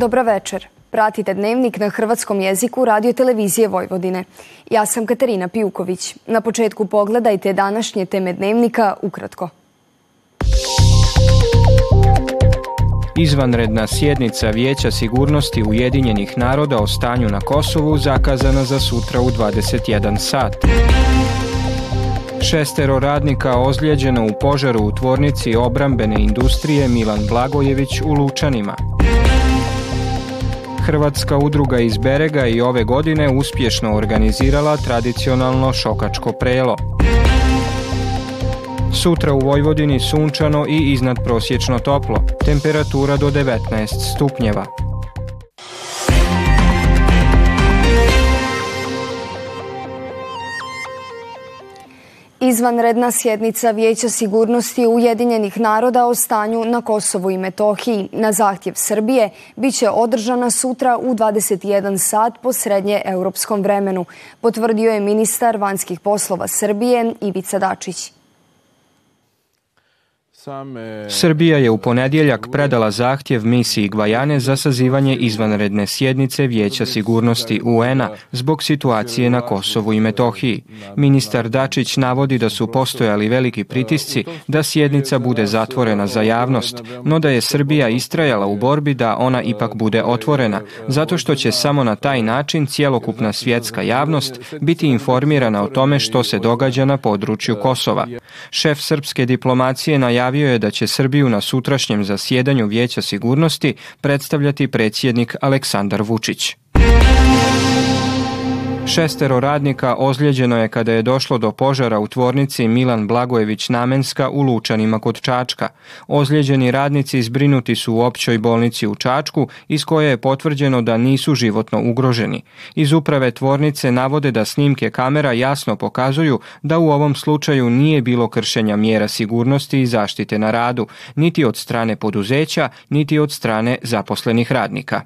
Dobra večer. Pratite dnevnik na hrvatskom jeziku radio televizije Vojvodine. Ja sam Katarina Pijuković. Na početku pogledajte današnje teme dnevnika ukratko. Izvanredna sjednica Vijeća sigurnosti Ujedinjenih naroda o stanju na Kosovu zakazana za sutra u 21 sat. Šestero radnika ozlijeđeno u požaru u tvornici obrambene industrije Milan Blagojević u Lučanima. Hrvatska udruga iz Berega i ove godine uspješno organizirala tradicionalno šokačko prelo. Sutra u Vojvodini sunčano i iznad prosječno toplo, temperatura do 19 stupnjeva. Izvanredna sjednica Vijeća sigurnosti Ujedinjenih naroda o stanju na Kosovu i Metohiji na zahtjev Srbije bit će održana sutra u 21 sat po srednje europskom vremenu, potvrdio je ministar vanjskih poslova Srbije Ivica Dačić. Srbija je u ponedjeljak predala zahtjev misiji Gvajane za sazivanje izvanredne sjednice Vijeća sigurnosti UN-a zbog situacije na Kosovu i Metohiji. Ministar Dačić navodi da su postojali veliki pritisci da sjednica bude zatvorena za javnost, no da je Srbija istrajala u borbi da ona ipak bude otvorena, zato što će samo na taj način cjelokupna svjetska javnost biti informirana o tome što se događa na području Kosova. Šef srpske diplomacije najavio najavio je da će Srbiju na sutrašnjem zasjedanju Vijeća sigurnosti predstavljati predsjednik Aleksandar Vučić. Šestero radnika ozlijeđeno je kada je došlo do požara u tvornici Milan Blagojević Namenska u Lučanima kod Čačka. Ozlijeđeni radnici zbrinuti su u općoj bolnici u Čačku iz koje je potvrđeno da nisu životno ugroženi. Iz uprave tvornice navode da snimke kamera jasno pokazuju da u ovom slučaju nije bilo kršenja mjera sigurnosti i zaštite na radu, niti od strane poduzeća, niti od strane zaposlenih radnika.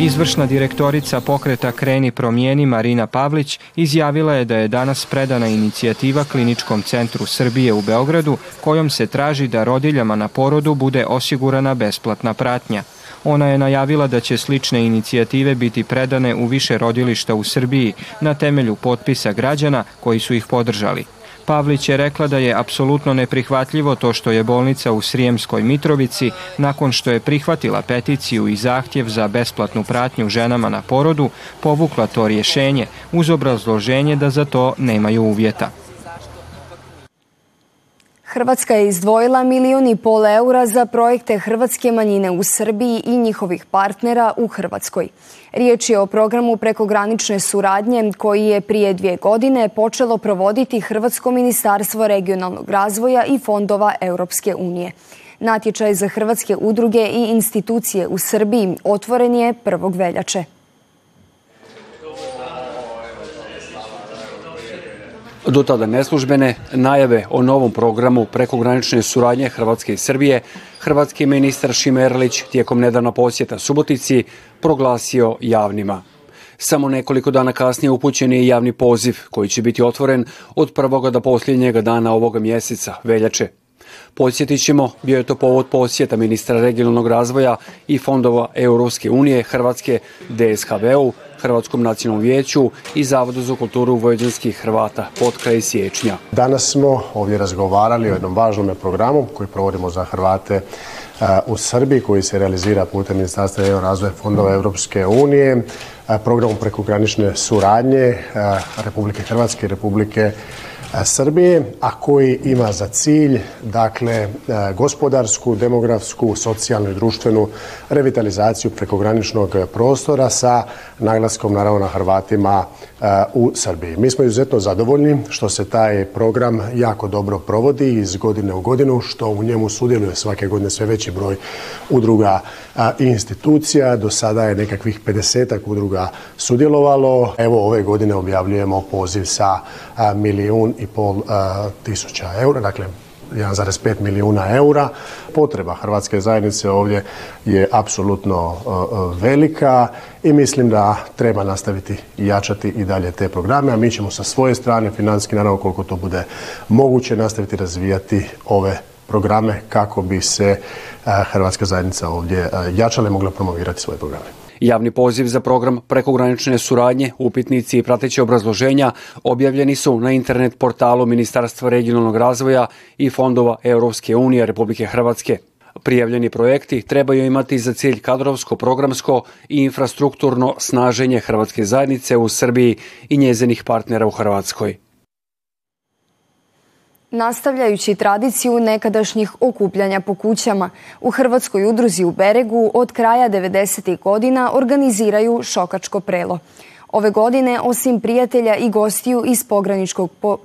Izvršna direktorica pokreta Kreni promijeni Marina Pavlić izjavila je da je danas predana inicijativa Kliničkom centru Srbije u Beogradu kojom se traži da rodiljama na porodu bude osigurana besplatna pratnja. Ona je najavila da će slične inicijative biti predane u više rodilišta u Srbiji na temelju potpisa građana koji su ih podržali. Pavlić je rekla da je apsolutno neprihvatljivo to što je bolnica u Srijemskoj Mitrovici, nakon što je prihvatila peticiju i zahtjev za besplatnu pratnju ženama na porodu, povukla to rješenje uz obrazloženje da za to nemaju uvjeta. Hrvatska je izdvojila milijun i pol eura za projekte hrvatske manjine u Srbiji i njihovih partnera u Hrvatskoj. Riječ je o programu prekogranične suradnje koji je prije dvije godine počelo provoditi Hrvatsko ministarstvo regionalnog razvoja i fondova Europske unije. Natječaj za hrvatske udruge i institucije u Srbiji otvoren je 1. veljače. Do tada neslužbene najave o novom programu prekogranične suradnje Hrvatske i Srbije hrvatski ministar Šimerlić tijekom nedavno posjeta Subotici proglasio javnima. Samo nekoliko dana kasnije upućen je javni poziv koji će biti otvoren od prvoga do posljednjega dana ovoga mjeseca, veljače. Podsjetit ćemo, bio je to povod posjeta ministra regionalnog razvoja i fondova Europske unije Hrvatske DSHV-u, Hrvatskom nacionalnom vijeću i Zavodu za kulturu vojvođanskih Hrvata pod kraj siječnja. Danas smo ovdje razgovarali o jednom važnom programu koji provodimo za Hrvate u Srbiji koji se realizira putem Ministarstva EU razvoja fondova Europske unije, programom prekogranične suradnje Republike Hrvatske i Republike Srbije, a koji ima za cilj dakle gospodarsku, demografsku, socijalnu i društvenu revitalizaciju prekograničnog prostora sa naglaskom naravno na Hrvatima u Srbiji. Mi smo izuzetno zadovoljni što se taj program jako dobro provodi iz godine u godinu, što u njemu sudjeluje svake godine sve veći broj udruga i institucija. Do sada je nekakvih 50 udruga sudjelovalo. Evo ove godine objavljujemo poziv sa milijun i pol tisuća eura, dakle 1,5 milijuna eura. Potreba Hrvatske zajednice ovdje je apsolutno velika i mislim da treba nastaviti i jačati i dalje te programe, a mi ćemo sa svoje strane financijski naravno koliko to bude moguće nastaviti razvijati ove programe kako bi se Hrvatska zajednica ovdje jačala i mogla promovirati svoje programe. Javni poziv za program prekogranične suradnje, upitnici i prateće obrazloženja objavljeni su na internet portalu Ministarstva regionalnog razvoja i fondova Europske unije Republike Hrvatske. Prijavljeni projekti trebaju imati za cilj kadrovsko, programsko i infrastrukturno snaženje Hrvatske zajednice u Srbiji i njezinih partnera u Hrvatskoj. Nastavljajući tradiciju nekadašnjih okupljanja po kućama, u Hrvatskoj udruzi u Beregu od kraja 90. godina organiziraju šokačko prelo. Ove godine, osim prijatelja i gostiju iz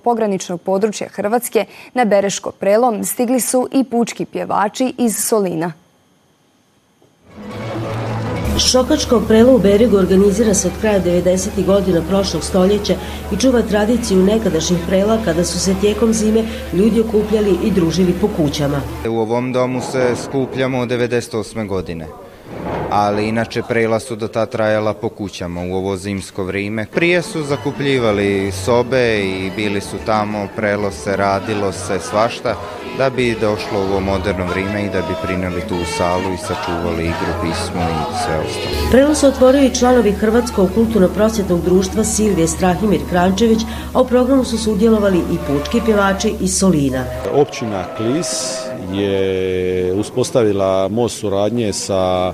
pograničnog područja Hrvatske na Bereško prelo, stigli su i pučki pjevači iz Solina. Šokačko prelo u Berigu organizira se od kraja 90. godina prošlog stoljeća i čuva tradiciju nekadašnjih prela kada su se tijekom zime ljudi okupljali i družili po kućama. U ovom domu se skupljamo od 98. godine ali inače prela su do ta trajala po kućama u ovo zimsko vrijeme. Prije su zakupljivali sobe i bili su tamo, prelo se, radilo se svašta da bi došlo u ovo moderno vrijeme i da bi prineli tu u salu i sačuvali igru, pismo i sve ostalo. Prelo su otvorili članovi Hrvatskog kulturno-prosvjetnog društva Silvije Strahimir Krančević, a u programu su sudjelovali i pučki pjevači iz Solina. Općina Klis je uspostavila most suradnje sa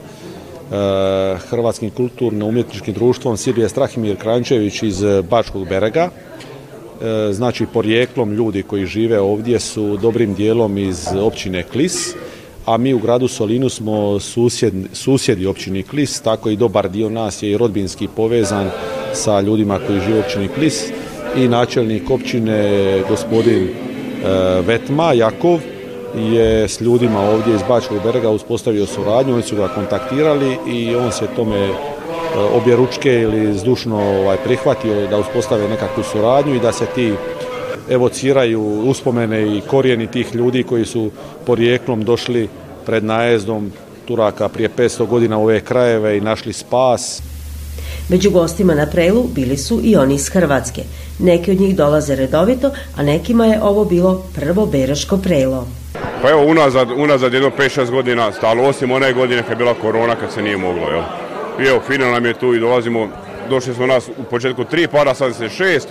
Eh, Hrvatskim kulturno-umjetničkim društvom Sirije Strahimir Krančević iz Bačkog berega. Eh, znači, porijeklom ljudi koji žive ovdje su dobrim dijelom iz općine Klis, a mi u gradu Solinu smo susjedi općini Klis, tako i dobar dio nas je i rodbinski povezan sa ljudima koji žive u općini Klis. I načelnik općine gospodin eh, Vetma Jakov je s ljudima ovdje iz Bačkog berega uspostavio suradnju, oni su ga kontaktirali i on se tome e, obje ručke ili zdušno ovaj, prihvatio da uspostave nekakvu suradnju i da se ti evociraju uspomene i korijeni tih ljudi koji su porijeklom došli pred najezdom Turaka prije 500 godina u ove krajeve i našli spas. Među gostima na prelu bili su i oni iz Hrvatske. Neki od njih dolaze redovito, a nekima je ovo bilo prvo beraško prelo. Pa evo, unazad, unazad jedno 5-6 godina stalo, osim one godine kad je bila korona, kad se nije moglo, jel? I evo, final nam je tu i dolazimo, došli smo nas u početku tri para, sad se šest,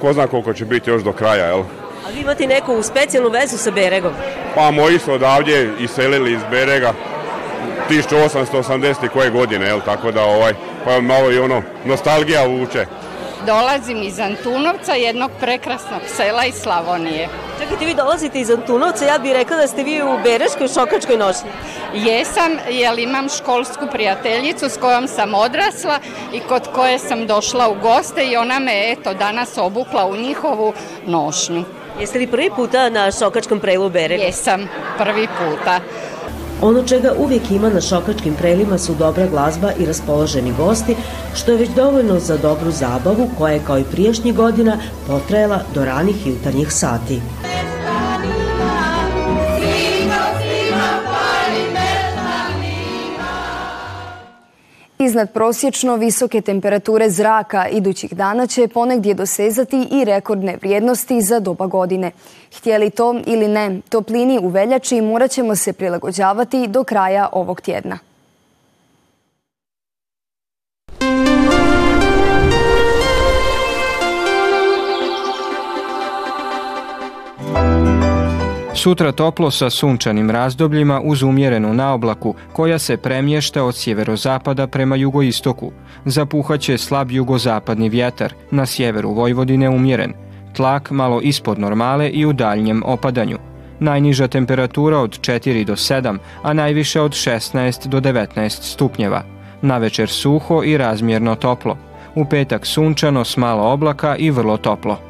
ko zna koliko će biti još do kraja, jel? A vi imate neku specijalnu vezu sa Beregom? Pa moji su odavdje iselili iz Berega 1880. koje godine, jel? Tako da ovaj, pa malo i ono, nostalgija vuče. Dolazim iz Antunovca, jednog prekrasnog sela iz Slavonije. Čekajte, vi dolazite iz Antunovca, ja bih rekla da ste vi u Bereškoj šokačkoj nošnji. Jesam, jer imam školsku prijateljicu s kojom sam odrasla i kod koje sam došla u goste i ona me eto danas obukla u njihovu nošnju. Jeste li prvi puta na šokačkom prelu Beregu? Jesam, prvi puta. Ono čega uvijek ima na šokačkim prelima su dobra glazba i raspoloženi gosti, što je već dovoljno za dobru zabavu koja je kao i priješnjih godina potrajala do ranih jutarnjih sati. Iznad prosječno visoke temperature zraka idućih dana će ponegdje dosezati i rekordne vrijednosti za doba godine. Htjeli to ili ne, toplini u veljači morat ćemo se prilagođavati do kraja ovog tjedna. Sutra toplo sa sunčanim razdobljima uz umjerenu naoblaku koja se premješta od sjeverozapada prema jugoistoku. Zapuhaće slab jugozapadni vjetar, na sjeveru Vojvodine umjeren. Tlak malo ispod normale i u daljnjem opadanju. Najniža temperatura od 4 do 7, a najviše od 16 do 19 stupnjeva. Na večer suho i razmjerno toplo. U petak sunčano s malo oblaka i vrlo toplo.